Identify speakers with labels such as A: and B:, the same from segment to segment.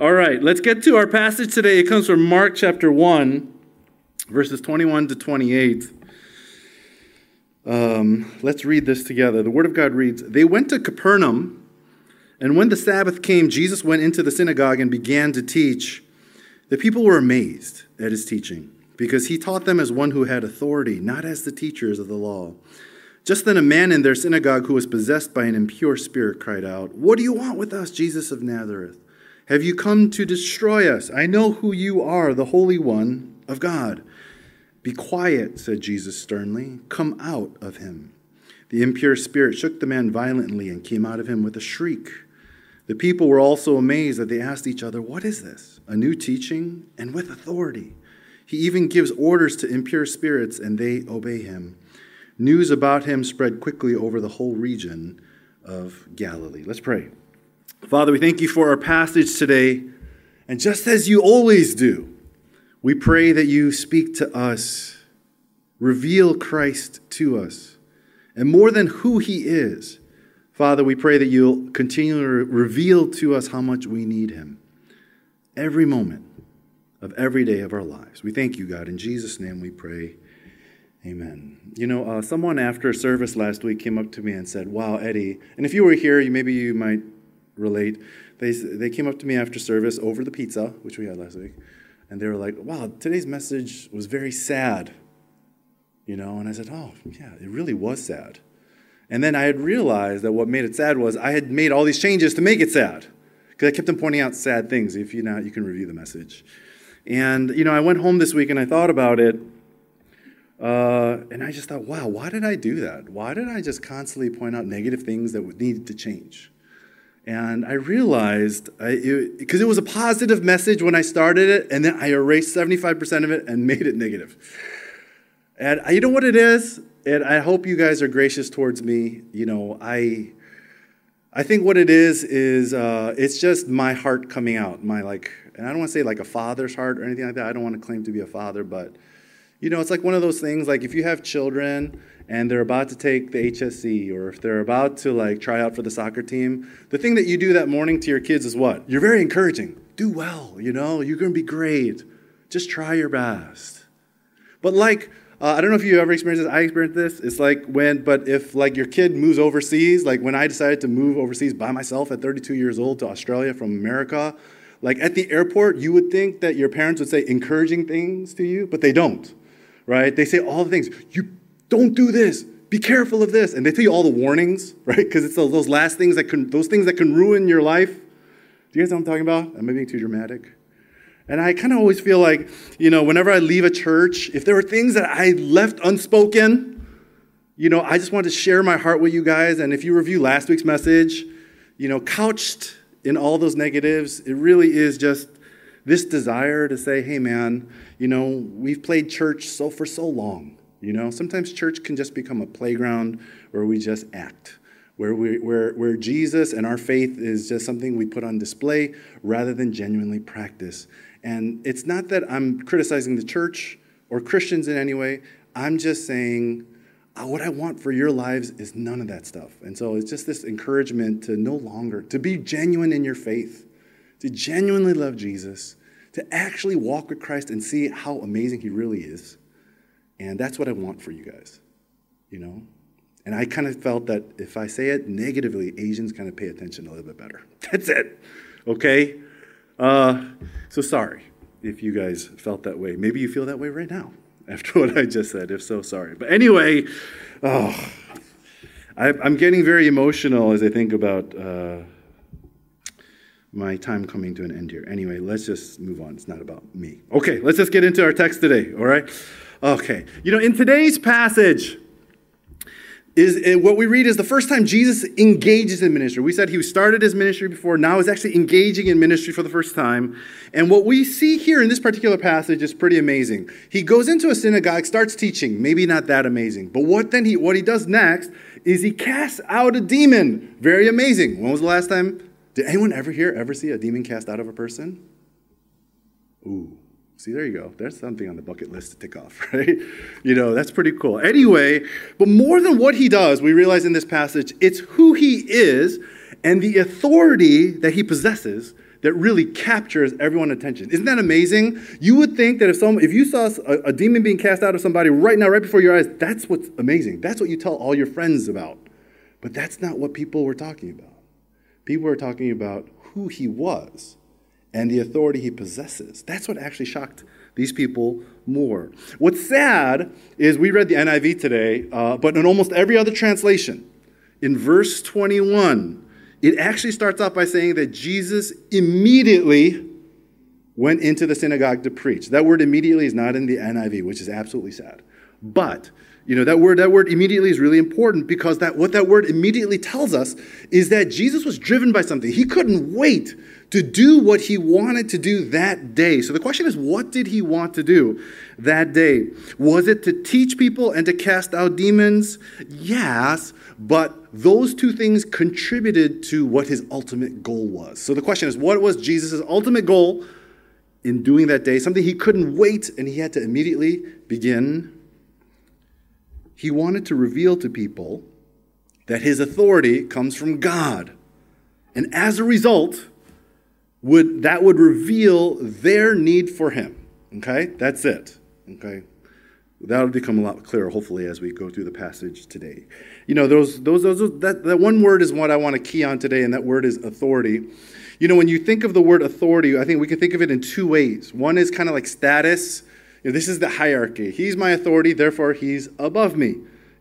A: All right, let's get to our passage today. It comes from Mark chapter 1, verses 21 to 28. Um, let's read this together. The Word of God reads They went to Capernaum, and when the Sabbath came, Jesus went into the synagogue and began to teach. The people were amazed at his teaching, because he taught them as one who had authority, not as the teachers of the law. Just then, a man in their synagogue who was possessed by an impure spirit cried out, What do you want with us, Jesus of Nazareth? Have you come to destroy us? I know who you are, the Holy One of God. Be quiet, said Jesus sternly. Come out of him. The impure spirit shook the man violently and came out of him with a shriek. The people were also amazed that they asked each other, What is this? A new teaching and with authority. He even gives orders to impure spirits and they obey him. News about him spread quickly over the whole region of Galilee. Let's pray. Father, we thank you for our passage today. And just as you always do, we pray that you speak to us, reveal Christ to us, and more than who he is, Father, we pray that you'll continue to reveal to us how much we need him every moment of every day of our lives. We thank you, God. In Jesus' name we pray. Amen. You know, uh, someone after service last week came up to me and said, Wow, Eddie, and if you were here, you, maybe you might relate. They, they came up to me after service over the pizza, which we had last week, and they were like, wow, today's message was very sad. You know, and I said, oh, yeah, it really was sad. And then I had realized that what made it sad was I had made all these changes to make it sad. Because I kept on pointing out sad things. If you know, you can review the message. And, you know, I went home this week and I thought about it. Uh, and I just thought, wow, why did I do that? Why did I just constantly point out negative things that needed to change? And I realized, because it, it, was a positive message when I started it, and then I erased 75% of it and made it negative. And you know what it is? And I hope you guys are gracious towards me. You know, I, I think what it is is uh, it's just my heart coming out. My like, and I don't want to say like a father's heart or anything like that. I don't want to claim to be a father, but you know, it's like one of those things. Like if you have children and they're about to take the HSC or if they're about to like try out for the soccer team, the thing that you do that morning to your kids is what? You're very encouraging. Do well, you know, you're going to be great. Just try your best. But like, uh, I don't know if you ever experienced this. I experienced this. It's like when, but if like your kid moves overseas, like when I decided to move overseas by myself at 32 years old to Australia from America, like at the airport, you would think that your parents would say encouraging things to you, but they don't, right? They say all the things. You don't do this. Be careful of this. And they tell you all the warnings, right? Because it's those last things that can, those things that can ruin your life. Do you guys know what I'm talking about? Am I being too dramatic? And I kind of always feel like, you know, whenever I leave a church, if there were things that I left unspoken, you know, I just wanted to share my heart with you guys. And if you review last week's message, you know, couched in all those negatives, it really is just this desire to say, hey, man, you know, we've played church so for so long. You know, sometimes church can just become a playground where we just act, where, we, where, where Jesus and our faith is just something we put on display rather than genuinely practice. And it's not that I'm criticizing the church or Christians in any way. I'm just saying uh, what I want for your lives is none of that stuff. And so it's just this encouragement to no longer, to be genuine in your faith, to genuinely love Jesus, to actually walk with Christ and see how amazing he really is and that's what I want for you guys, you know? And I kind of felt that if I say it negatively, Asians kind of pay attention a little bit better. That's it, okay? Uh, so sorry if you guys felt that way. Maybe you feel that way right now after what I just said. If so, sorry. But anyway, oh, I, am getting very emotional as I think about uh, my time coming to an end here. Anyway, let's just move on. It's not about me. Okay, let's just get into our text today, all right? Okay. You know, in today's passage, is eh, what we read is the first time Jesus engages in ministry. We said he started his ministry before, now is actually engaging in ministry for the first time. And what we see here in this particular passage is pretty amazing. He goes into a synagogue, starts teaching, maybe not that amazing. But what then he what he does next is he casts out a demon. Very amazing. When was the last time? Did anyone ever here ever see a demon cast out of a person? Ooh. See, there you go. There's something on the bucket list to tick off, right? You know, that's pretty cool. Anyway, but more than what he does, we realize in this passage, it's who he is and the authority that he possesses that really captures everyone's attention. Isn't that amazing? You would think that if some, if you saw a, a demon being cast out of somebody right now, right before your eyes, that's what's amazing. That's what you tell all your friends about. But that's not what people were talking about. People are talking about who he was and the authority he possesses. That's what actually shocked these people more. What's sad is we read the NIV today, uh, but in almost every other translation, in verse 21, it actually starts off by saying that Jesus immediately went into the synagogue to preach. That word immediately is not in the NIV, which is absolutely sad. But you know that word that word immediately is really important because that what that word immediately tells us is that Jesus was driven by something. He couldn't wait to do what he wanted to do that day. So the question is, what did he want to do that day? Was it to teach people and to cast out demons? Yes, but those two things contributed to what his ultimate goal was. So the question is, what was Jesus' ultimate goal in doing that day? Something he couldn't wait and he had to immediately begin. He wanted to reveal to people that his authority comes from God. And as a result, would that would reveal their need for him. Okay? That's it. Okay? That'll become a lot clearer, hopefully, as we go through the passage today. You know, those, those, those, that, that one word is what I want to key on today, and that word is authority. You know, when you think of the word authority, I think we can think of it in two ways. One is kind of like status. Know, this is the hierarchy. He's my authority, therefore, he's above me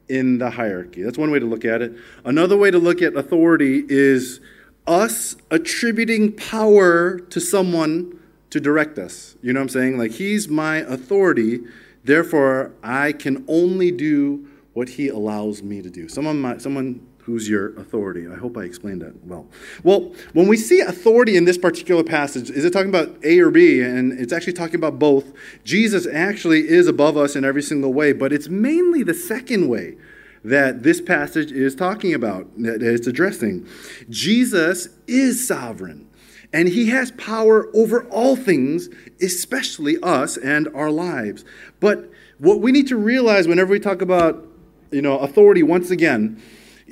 A: in the hierarchy. That's one way to look at it. Another way to look at authority is us attributing power to someone to direct us. You know what I'm saying? Like, he's my authority, therefore, I can only do what he allows me to do. Someone, my, someone who's your authority. I hope I explained that well. Well, when we see authority in this particular passage, is it talking about A or B? And it's actually talking about both. Jesus actually is above us in every single way, but it's mainly the second way that this passage is talking about, that it's addressing. Jesus is sovereign, and he has power over all things, especially us and our lives. But what we need to realize whenever we talk about you know, authority, once again,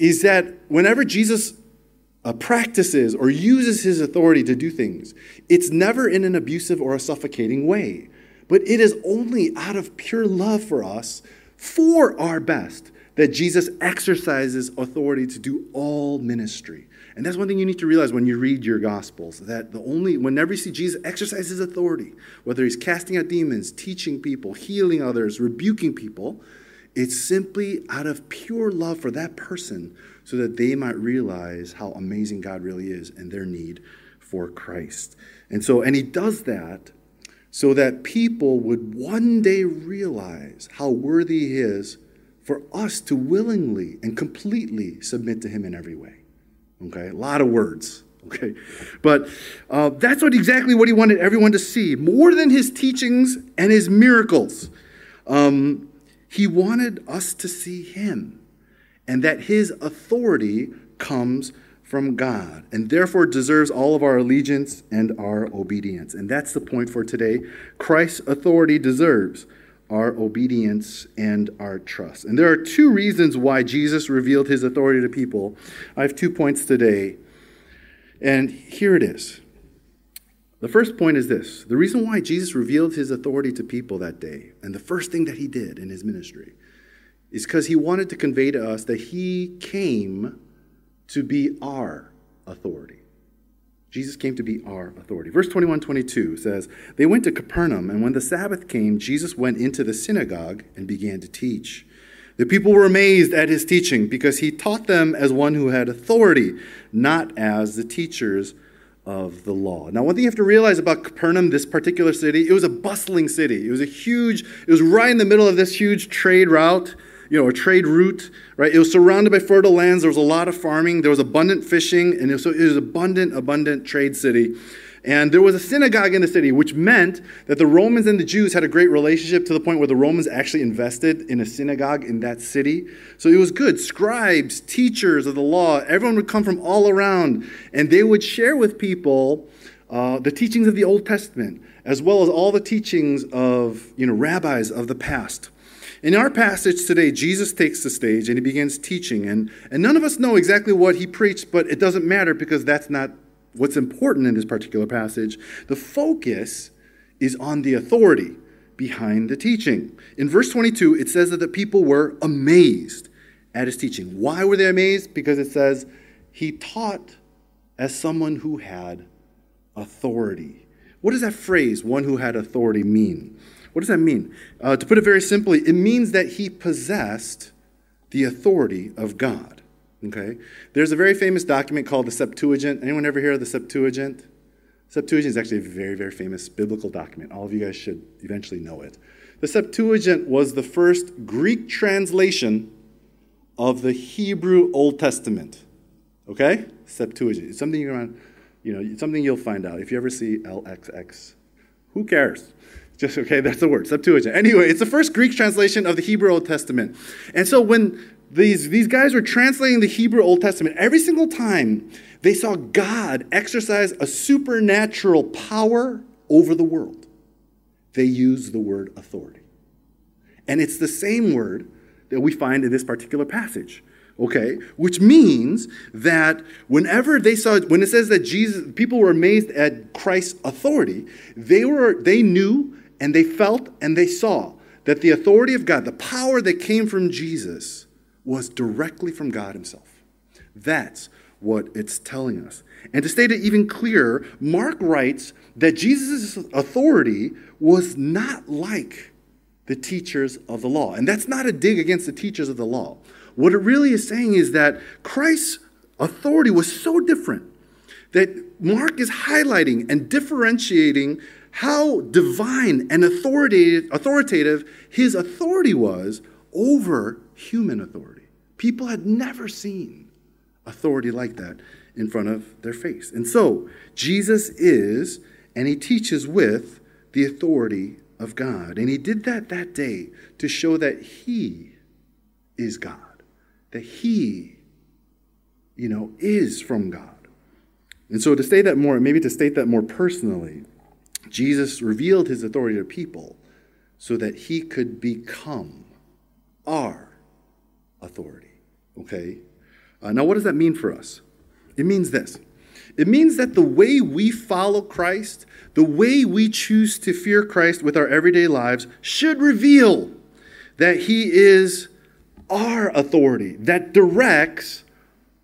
A: is that whenever Jesus uh, practices or uses his authority to do things, it's never in an abusive or a suffocating way, but it is only out of pure love for us for our best that Jesus exercises authority to do all ministry. And that's one thing you need to realize when you read your gospels that the only whenever you see Jesus exercise his authority, whether he's casting out demons, teaching people, healing others, rebuking people, it's simply out of pure love for that person so that they might realize how amazing God really is and their need for Christ. And so and he does that so that people would one day realize how worthy he is for us to willingly and completely submit to Him in every way. Okay, a lot of words. Okay, but uh, that's what exactly what He wanted everyone to see. More than His teachings and His miracles, um, He wanted us to see Him, and that His authority comes from God and therefore deserves all of our allegiance and our obedience. And that's the point for today. Christ's authority deserves our obedience and our trust. And there are two reasons why Jesus revealed his authority to people. I have two points today. And here it is. The first point is this the reason why Jesus revealed his authority to people that day, and the first thing that he did in his ministry, is because he wanted to convey to us that he came to be our authority. Jesus came to be our authority. Verse 21 22 says, They went to Capernaum, and when the Sabbath came, Jesus went into the synagogue and began to teach. The people were amazed at his teaching because he taught them as one who had authority, not as the teachers of the law. Now, one thing you have to realize about Capernaum, this particular city, it was a bustling city. It was a huge, it was right in the middle of this huge trade route you know, a trade route, right? It was surrounded by fertile lands. There was a lot of farming. There was abundant fishing, and it was, it was abundant, abundant trade city. And there was a synagogue in the city, which meant that the Romans and the Jews had a great relationship to the point where the Romans actually invested in a synagogue in that city. So it was good. Scribes, teachers of the law, everyone would come from all around, and they would share with people uh, the teachings of the Old Testament, as well as all the teachings of you know rabbis of the past. In our passage today, Jesus takes the stage and he begins teaching. And, and none of us know exactly what he preached, but it doesn't matter because that's not what's important in this particular passage, the focus is on the authority behind the teaching. In verse 22, it says that the people were amazed at his teaching. Why were they amazed? Because it says he taught as someone who had authority. What does that phrase, one who had authority, mean? What does that mean? Uh, to put it very simply, it means that he possessed the authority of God. Okay? There's a very famous document called the Septuagint. Anyone ever hear of the Septuagint? Septuagint is actually a very, very famous biblical document. All of you guys should eventually know it. The Septuagint was the first Greek translation of the Hebrew Old Testament. Okay? Septuagint. It's something you're on, you know, something you'll find out. If you ever see LXX, who cares? Just okay, that's the word, Septuagint. Anyway, it's the first Greek translation of the Hebrew Old Testament. And so when these, these guys were translating the Hebrew Old Testament, every single time they saw God exercise a supernatural power over the world, they used the word authority. And it's the same word that we find in this particular passage okay which means that whenever they saw when it says that jesus people were amazed at christ's authority they were they knew and they felt and they saw that the authority of god the power that came from jesus was directly from god himself. That's what it's telling us. And to state it even clearer mark writes that jesus' authority was not like the teachers of the law. And that's not a dig against the teachers of the law. What it really is saying is that Christ's authority was so different that Mark is highlighting and differentiating how divine and authoritative, his authority was over human authority. People had never seen authority like that in front of their face. And so, Jesus is, and he teaches with the authority of God. And he did that that day to show that he is God that he, you know, is from God. And so to state that more, maybe to state that more personally, Jesus revealed his authority to people so that he could become our authority. Okay? Uh, now, what does that mean for us? It means this it means that the way we follow Christ, the way we choose to fear Christ with our everyday lives, should reveal that he is our authority that directs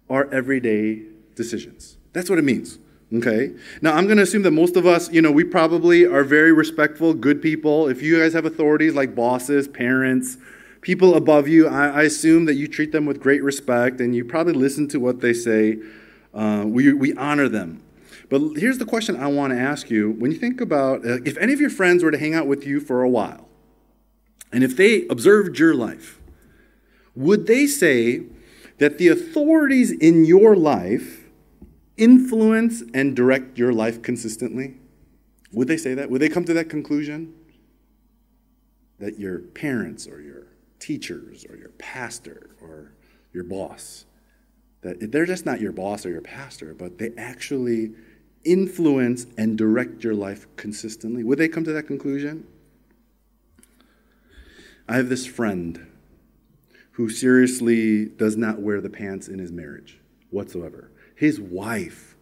A: our everyday decisions. That's what it means. Okay? Now, I'm going to assume that most of us, you know, we probably are very respectful, good people. If you guys have authorities like bosses, parents, people above you, I, I assume that you treat them with great respect and you probably listen to what they say. Uh, we, we honor them. But here's the question I want to ask you. When you think about uh, if any of your friends were to hang out with you for a while, and if they observed your life, would they say that the authorities in your life influence and direct your life consistently? Would they say that? Would they come to that conclusion? That your parents or your teachers or your pastor or your boss, that they're just not your boss or your pastor, but they actually influence and direct your life consistently? Would they come to that conclusion? I have this friend who seriously does not wear the pants in his marriage whatsoever. His wife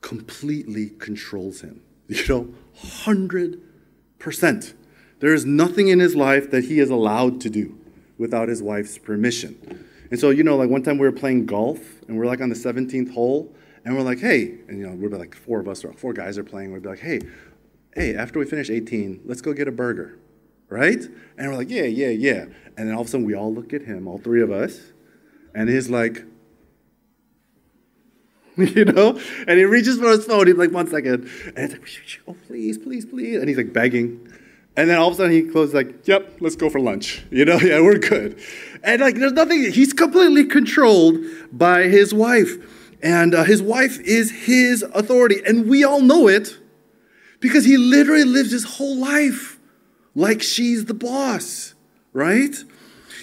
A: completely controls him. You know, 100%. There is nothing in his life that he is allowed to do without his wife's permission. And so, you know, like one time we were playing golf and we're like on the 17th hole and we're like, hey, and you know, we're like four of us or four guys are playing. We'd be like, hey, hey, after we finish 18, let's go get a burger right? And we're like, yeah, yeah, yeah. And then all of a sudden we all look at him, all three of us, and he's like, you know? And he reaches for his phone. He's like, one second. And it's like, oh, please, please, please. And he's like begging. And then all of a sudden he closes like, yep, let's go for lunch. You know, yeah, we're good. And like, there's nothing, he's completely controlled by his wife. And uh, his wife is his authority. And we all know it because he literally lives his whole life like she's the boss, right?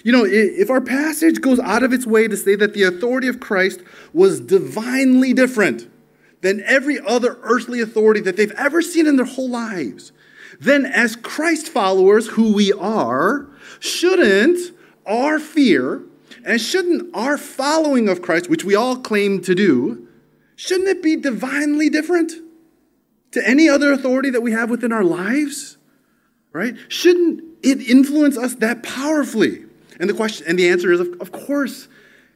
A: You know, if our passage goes out of its way to say that the authority of Christ was divinely different than every other earthly authority that they've ever seen in their whole lives, then as Christ followers, who we are, shouldn't our fear and shouldn't our following of Christ, which we all claim to do, shouldn't it be divinely different to any other authority that we have within our lives? Right? Shouldn't it influence us that powerfully? And the question and the answer is of, of course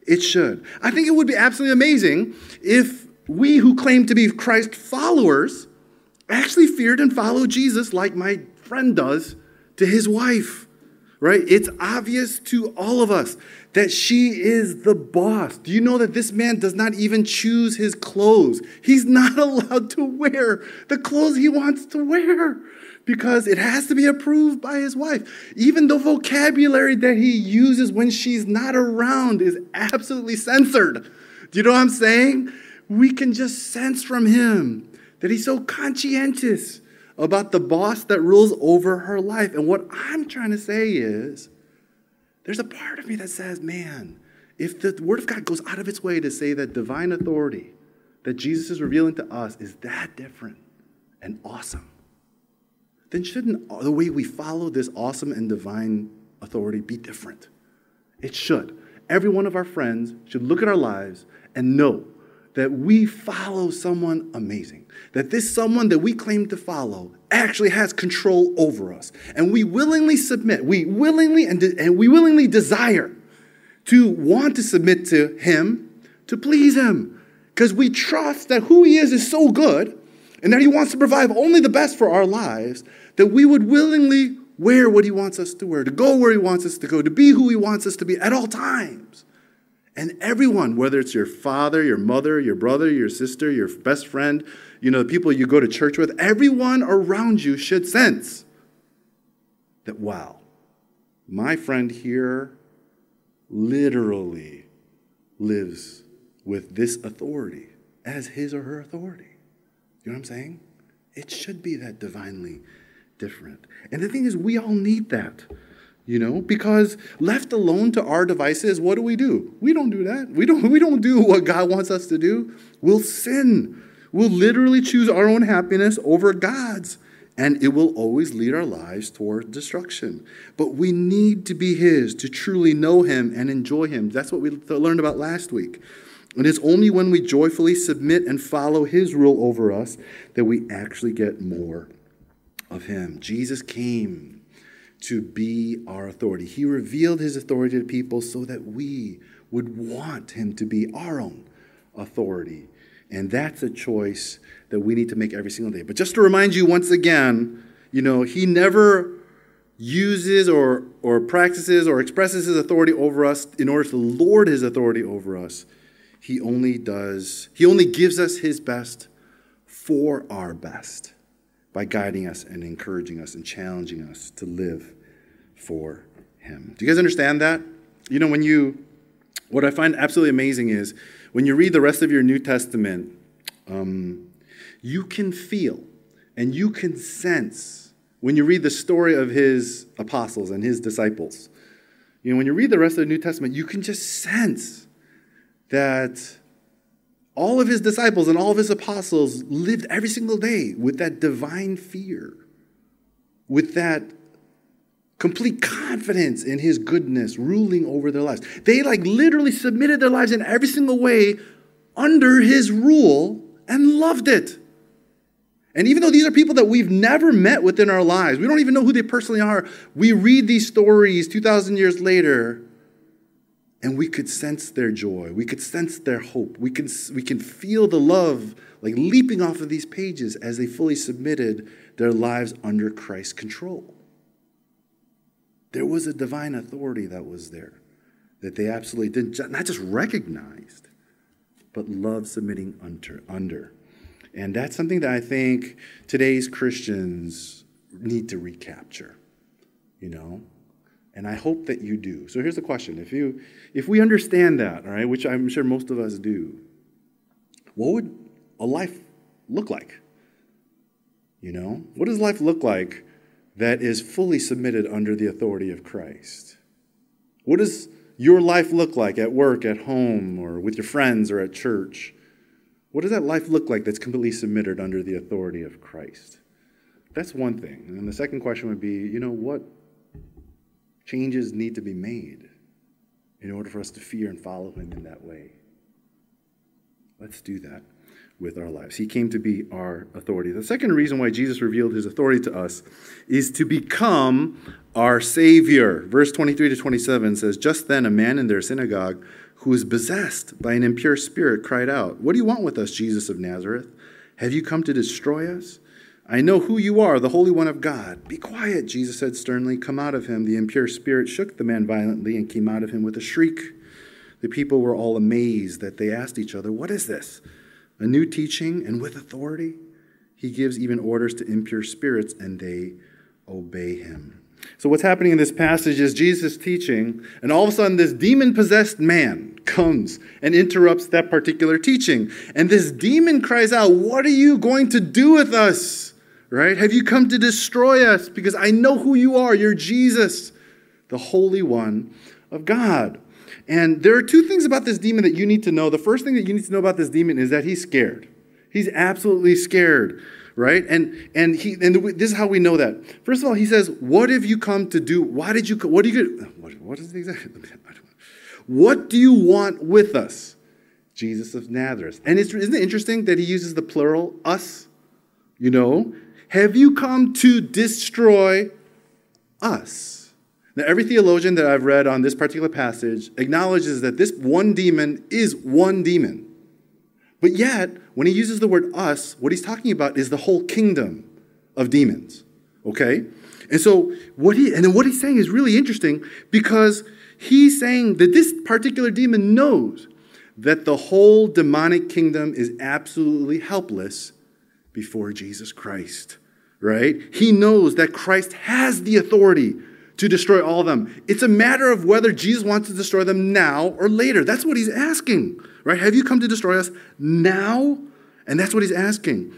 A: it should. I think it would be absolutely amazing if we who claim to be Christ followers actually feared and followed Jesus like my friend does to his wife. Right? It's obvious to all of us that she is the boss. Do you know that this man does not even choose his clothes? He's not allowed to wear the clothes he wants to wear because it has to be approved by his wife. Even the vocabulary that he uses when she's not around is absolutely censored. Do you know what I'm saying? We can just sense from him that he's so conscientious about the boss that rules over her life. And what I'm trying to say is there's a part of me that says, man, if the Word of God goes out of its way to say that divine authority that Jesus is revealing to us is that different and awesome, then shouldn't the way we follow this awesome and divine authority be different? It should. Every one of our friends should look at our lives and know that we follow someone amazing, that this someone that we claim to follow actually has control over us. And we willingly submit, we willingly and, de- and we willingly desire to want to submit to him to please him because we trust that who he is is so good and that he wants to provide only the best for our lives that we would willingly wear what he wants us to wear, to go where he wants us to go, to be who he wants us to be at all times. And everyone, whether it's your father, your mother, your brother, your sister, your best friend, you know, the people you go to church with, everyone around you should sense that, wow, my friend here literally lives with this authority as his or her authority. You know what I'm saying? It should be that divinely different. And the thing is, we all need that, you know, because left alone to our devices, what do we do? We don't do that. We don't, we don't do what God wants us to do. We'll sin. We'll literally choose our own happiness over God's. And it will always lead our lives toward destruction. But we need to be His to truly know Him and enjoy Him. That's what we learned about last week. And it's only when we joyfully submit and follow His rule over us that we actually get more of him. Jesus came to be our authority. He revealed his authority to people so that we would want him to be our own authority. And that's a choice that we need to make every single day. But just to remind you once again, you know, he never uses or, or practices or expresses his authority over us in order to lord his authority over us. He only does, he only gives us his best for our best by guiding us and encouraging us and challenging us to live for Him. Do you guys understand that? You know, when you, what I find absolutely amazing is when you read the rest of your New Testament, um, you can feel and you can sense when you read the story of His apostles and His disciples. You know, when you read the rest of the New Testament, you can just sense that all of his disciples and all of his apostles lived every single day with that divine fear, with that complete confidence in his goodness ruling over their lives. They like literally submitted their lives in every single way under his rule and loved it. And even though these are people that we've never met within our lives, we don't even know who they personally are, we read these stories 2,000 years later and we could sense their joy. We could sense their hope. We can, we can feel the love like leaping off of these pages as they fully submitted their lives under Christ's control. There was a divine authority that was there that they absolutely didn't, not just recognized, but loved submitting under. under. And that's something that I think today's Christians need to recapture. You know, and I hope that you do. So here's the question. If you if we understand that, all right, which I'm sure most of us do, what would a life look like? You know? What does life look like that is fully submitted under the authority of Christ? What does your life look like at work, at home, or with your friends or at church? What does that life look like that's completely submitted under the authority of Christ? That's one thing. And the second question would be, you know, what Changes need to be made in order for us to fear and follow him in that way. Let's do that. with our lives. He came to be our authority. The second reason why Jesus revealed his authority to us is to become our Savior. Verse 23 to 27 says, Just then a man in their synagogue who was possessed by an impure spirit cried out, What do you want with us, Jesus of Nazareth? Have you come to destroy us? I know who you are, the Holy One of God. Be quiet, Jesus said sternly. Come out of him. The impure spirit shook the man violently and came out of him with a shriek. The people were all amazed that they asked each other, What is this? A new teaching and with authority? He gives even orders to impure spirits and they obey him. So, what's happening in this passage is Jesus teaching, and all of a sudden, this demon possessed man comes and interrupts that particular teaching. And this demon cries out, What are you going to do with us? Right? Have you come to destroy us? Because I know who you are. You're Jesus, the Holy One of God. And there are two things about this demon that you need to know. The first thing that you need to know about this demon is that he's scared. He's absolutely scared, right? And and he and this is how we know that. First of all, he says, "What have you come to do? Why did you? What do you? What, what is the exact? What do you want with us, Jesus of Nazareth?" And it's, isn't it interesting that he uses the plural us? You know, have you come to destroy us? Now, every theologian that I've read on this particular passage acknowledges that this one demon is one demon. But yet, when he uses the word us, what he's talking about is the whole kingdom of demons. Okay? And so what he and then what he's saying is really interesting because he's saying that this particular demon knows that the whole demonic kingdom is absolutely helpless before Jesus Christ. Right? He knows that Christ has the authority to destroy all of them. It's a matter of whether Jesus wants to destroy them now or later. That's what he's asking, right? Have you come to destroy us now? And that's what he's asking.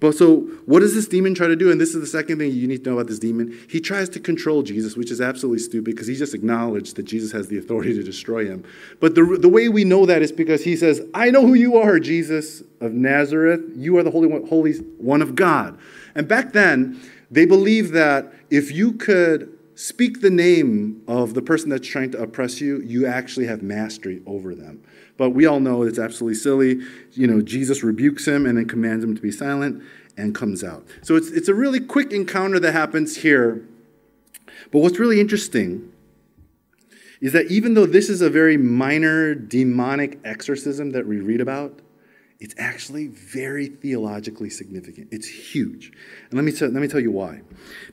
A: But so, what does this demon try to do? And this is the second thing you need to know about this demon. He tries to control Jesus, which is absolutely stupid because he just acknowledged that Jesus has the authority to destroy him. But the, the way we know that is because he says, I know who you are, Jesus of Nazareth. You are the Holy One, Holy One of God. And back then, they believed that if you could speak the name of the person that's trying to oppress you, you actually have mastery over them. But we all know it's absolutely silly. You know, Jesus rebukes him and then commands him to be silent and comes out. So it's, it's a really quick encounter that happens here. But what's really interesting is that even though this is a very minor demonic exorcism that we read about, it's actually very theologically significant. It's huge. And let me, let me tell you why.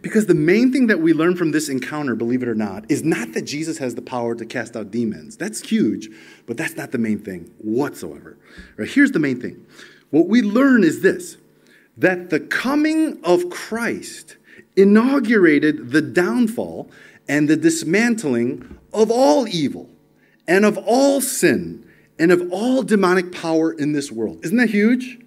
A: Because the main thing that we learn from this encounter, believe it or not, is not that Jesus has the power to cast out demons. That's huge, but that's not the main thing whatsoever. Right, here's the main thing. What we learn is this that the coming of Christ inaugurated the downfall and the dismantling of all evil and of all sin and of all demonic power in this world. Isn't that huge?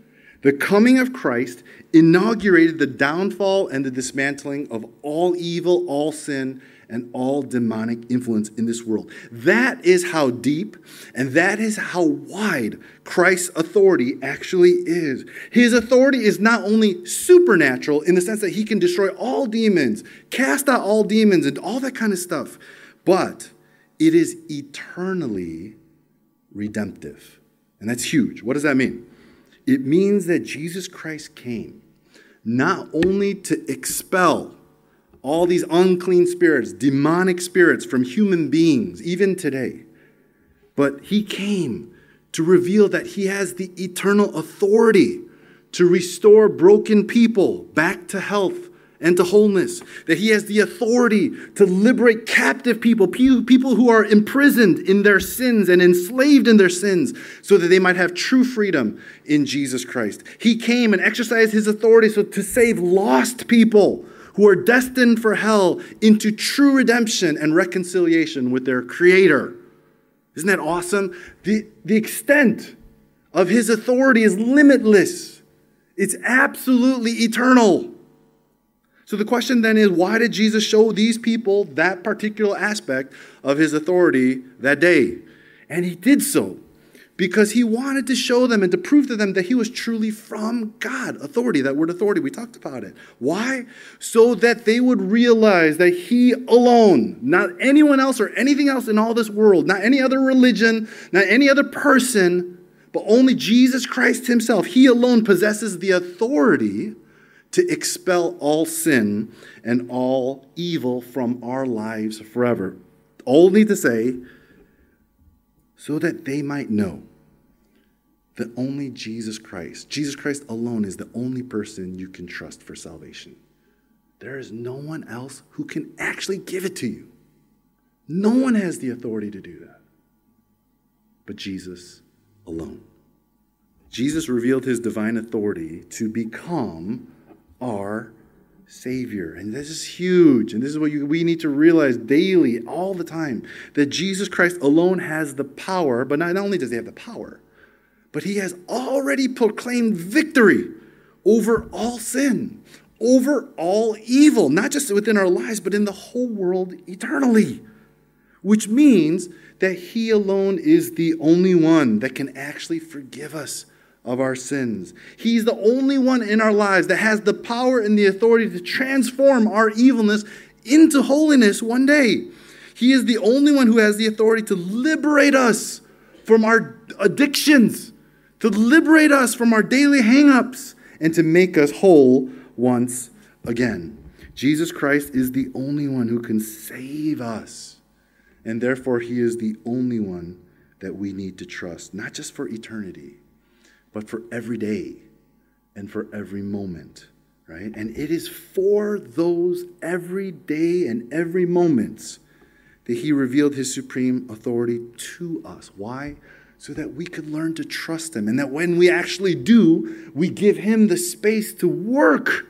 A: The coming of Christ inaugurated the downfall and the dismantling of all evil, all sin, and all demonic influence in this world. That is how deep and that is how wide Christ's authority actually is. His authority is not only supernatural in the sense that he can destroy all demons, cast out all demons, and all that kind of stuff, but it is eternally redemptive. And that's huge. What does that mean? It means that Jesus Christ came not only to expel all these unclean spirits, demonic spirits from human beings, even today, but he came to reveal that he has the eternal authority to restore broken people back to health and to wholeness, that he has the authority to liberate captive people, people who are imprisoned in their sins and enslaved in their sins, so that they might have true freedom in Jesus Christ. He came and exercised his authority so to save lost people who are destined for hell into true redemption and reconciliation with their Creator. Isn't that awesome? The, the extent of his authority is limitless. It's absolutely eternal. So the question then is why did Jesus show these people that particular aspect of his authority that day? And he did so because he wanted to show them and to prove to them that he was truly from God. Authority, that word authority, we talked about it. Why? So that they would realize that he alone, not anyone else or anything else in all this world, not any other religion, not any other person, But only Jesus Christ Himself, He alone possesses the authority to expel all sin and all evil from our lives forever. Only to say, so that they might know that only Jesus Christ, Jesus Christ alone, is the only person you can trust for salvation. There is no one else who can actually give it to you. No one has the authority to do that but Jesus alone. Jesus revealed his divine authority to become our Savior. And this is huge. And this is what you, we need to realize daily, all the time, that Jesus Christ alone has the power, but not only does he have the power, but he has already proclaimed victory over all sin, over all evil, not just within our lives, but in the whole world eternally. Which means that he alone is the only one that can actually forgive us of our sins. He's the only one in our lives that has the power and the authority to transform our evilness into holiness one day. He is the only one who has the authority to liberate us from our addictions, to liberate us from our daily hangups, and to make us whole once again. Jesus Christ is the only one who can save us. And therefore, he is the only one that we need to trust, not just for eternity, but for every day and for every moment, right? And it is for those every day and every moments that he revealed his supreme authority to us. Why? So that we could learn to trust him, and that when we actually do, we give him the space to work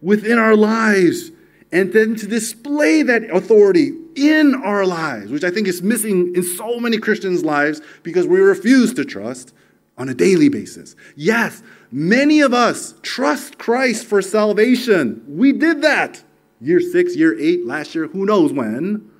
A: within our lives and then to display that authority in our lives, which I think is missing in so many Christians' lives because we refuse to trust on a daily basis. Yes, many of us trust Christ for salvation. We did that year six, year eight, last year, who knows when.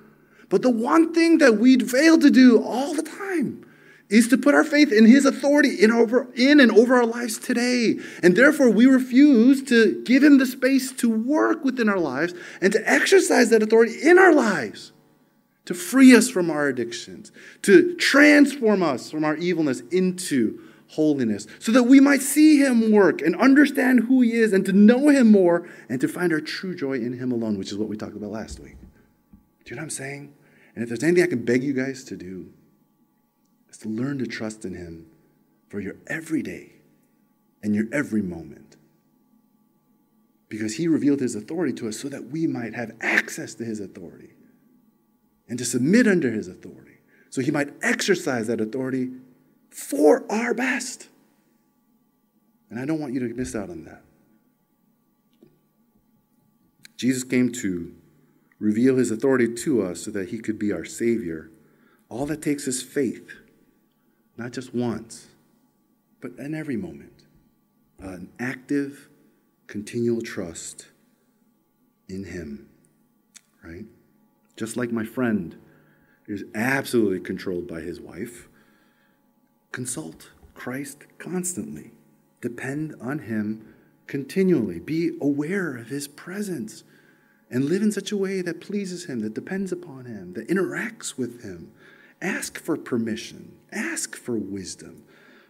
A: But the one thing that we fail to do all the time is to put our faith in his authority in, over, in and over our lives today. And therefore, we refuse to give him the space to work within our lives and to exercise that authority in our lives to free us from our addictions, to transform us from our evilness into holiness, so that we might see him work and understand who he is and to know him more and to find our true joy in him alone, which is what we talked about last week. Do you know what I'm saying? And if there's anything I can beg you guys to do, is to learn to trust in him for your every day and your every moment. Because he revealed his authority to us so that we might have access to his authority and to submit under his authority so he might exercise that authority for our best. And I don't want you to miss out on that. Jesus came to reveal his authority to us so that he could be our Savior. All that takes is faith, not just once, but in every moment. An active, continual trust in him, right? Just like my friend is absolutely controlled by his wife, consult Christ constantly. Depend on him continually. Be aware of his presence and live in such a way that pleases him, that depends upon him, that interacts with him. Ask for permission, ask for wisdom,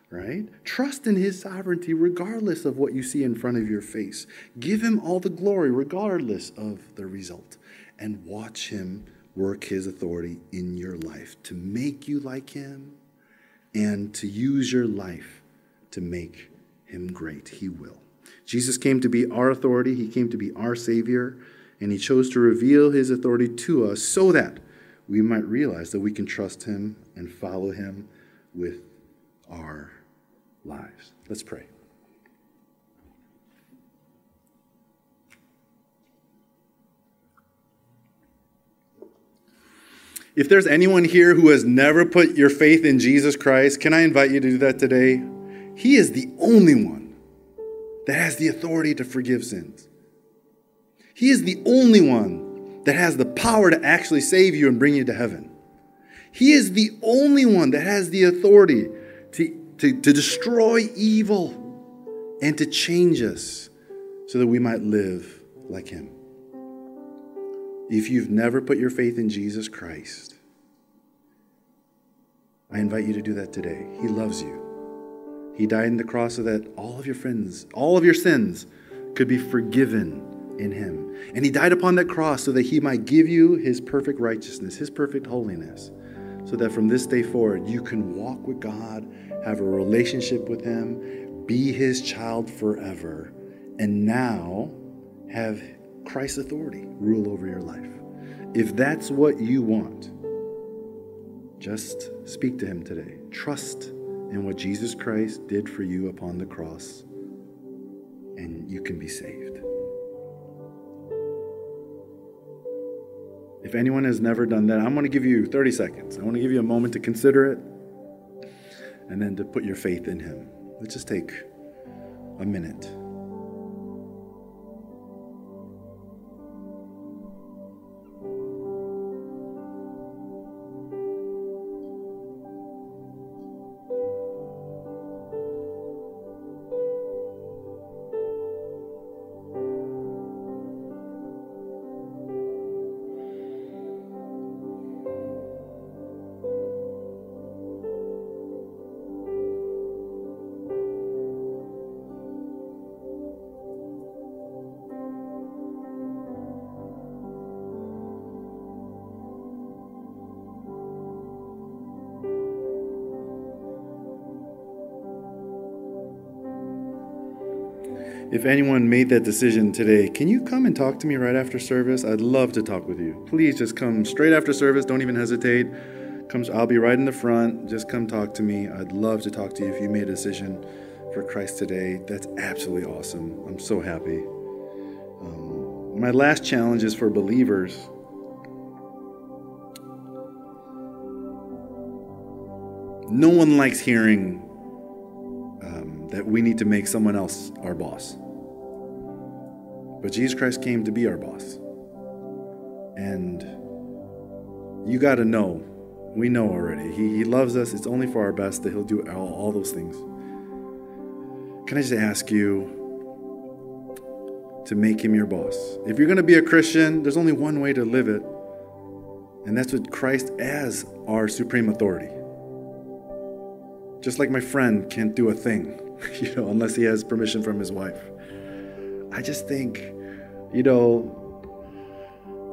A: right? Trust in his sovereignty regardless of what you see in front of your face. Give him all the glory regardless of the result and watch Him work His authority in your life to make you like Him and to use your life to make Him great. He will. Jesus came to be our authority, He came to be our Savior, and He chose to reveal His authority to us so that we might realize that we can trust Him and follow Him with our lives. Let's pray. If there's anyone here who has never put your faith in Jesus Christ, can I invite you to do that today? He is the only one that has the authority to forgive sins. He is the only one that has the power to actually save you and bring you to heaven. He is the only one that has the authority to, to, to destroy evil and to change us so that we might live like Him. If you've never put your faith in Jesus Christ, I invite you to do that today. He loves you. He died on the cross so that all of your friends, all of your sins could be forgiven in him. And he died upon that cross so that he might give you his perfect righteousness, his perfect holiness, so that from this day forward you can walk with God, have a relationship with him, be his child forever, and now have Christ's authority rule over your life. If that's what you want, just speak to him today. Trust in what Jesus Christ did for you upon the cross, and you can be saved. If anyone has never done that, I'm going to give you 30 seconds. I want to give you a moment to consider it and then to put your faith in Him. Let's just take a minute. If anyone made that decision today, can you come and talk to me right after service? I'd love to talk with you. Please just come straight after service. Don't even hesitate. Come, I'll be right in the front. Just come talk to me. I'd love to talk to you if you made a decision for Christ today. That's absolutely awesome. I'm so happy. Um, my last challenge is for believers. No one likes hearing that we need to make someone else our boss. But Jesus Christ came to be our boss. And you got to know, we know already. He, he loves us. It's only for our best that He'll do all, all those things. Can I just ask you to make Him your boss? If you're going to be a Christian, there's only one way to live it, and that's with Christ as our supreme authority. Just like my friend can't do a thing, you know, unless he has permission from his wife. I just think, you know,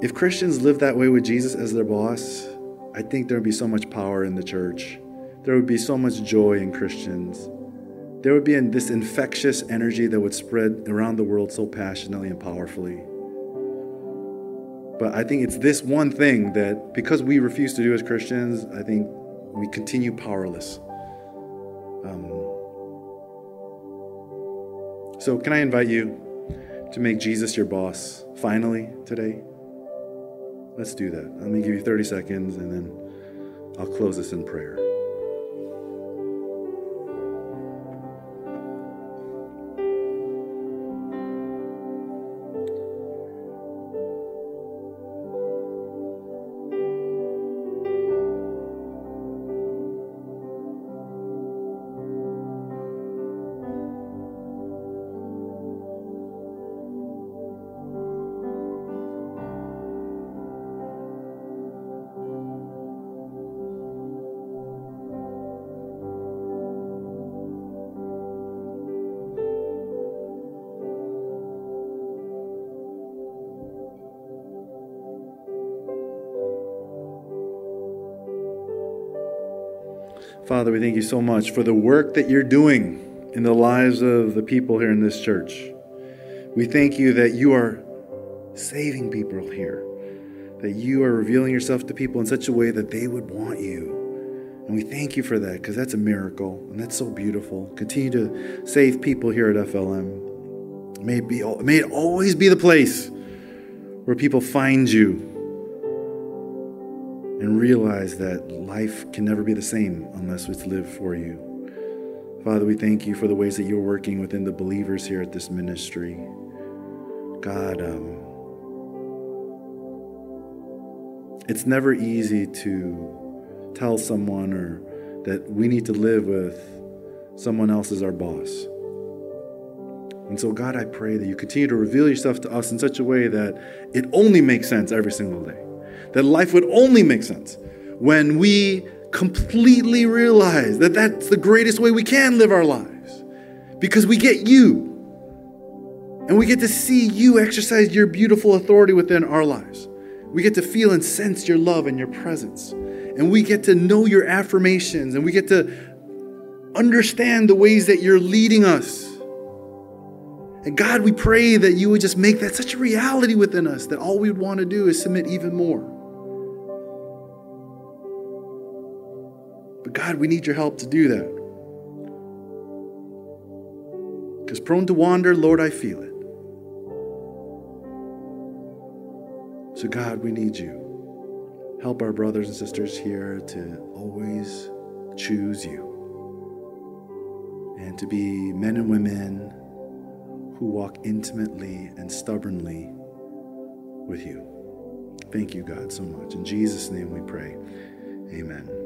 A: if Christians live that way with Jesus as their boss, I think there would be so much power in the church. There would be so much joy in Christians. There would be this infectious energy that would spread around the world so passionately and powerfully. But I think it's this one thing that, because we refuse to do as Christians, I think we continue powerless. Um, so, can I invite you to make Jesus your boss finally today? Let's do that. Let me give you 30 seconds and then I'll close this in prayer. Father, we thank you so much for the work that you're doing in the lives of the people here in this church. We thank you that you are saving people here, that you are revealing yourself to people in such a way that they would want you. And we thank you for that because that's a miracle and that's so beautiful. Continue to save people here at FLM. May it, be, may it always be the place where people find you and realize that life can never be the same unless it's lived for you. Father, we thank you for the ways that you're working within the believers here at this ministry. God, um, it's never easy to tell someone or that we need to live with someone else as our boss. And so, God, I pray that you continue to reveal yourself to us in such a way that it only makes sense every single day that life would only make sense when we completely realize that that's the greatest way we can live our lives because we get you. And we get to see you exercise your beautiful authority within our lives. We get to feel and sense your love and your presence. And we get to know your affirmations and we get to understand the ways that you're leading us. And God, we pray that you would just make that such a reality within us that all we would want to do is submit even more. But God, we need your help to do that. Because prone to wander, Lord, I feel it. So, God, we need you. Help our brothers and sisters here to always choose you and to be men and women who walk intimately and stubbornly with you. Thank you, God, so much. In Jesus' name we pray. Amen.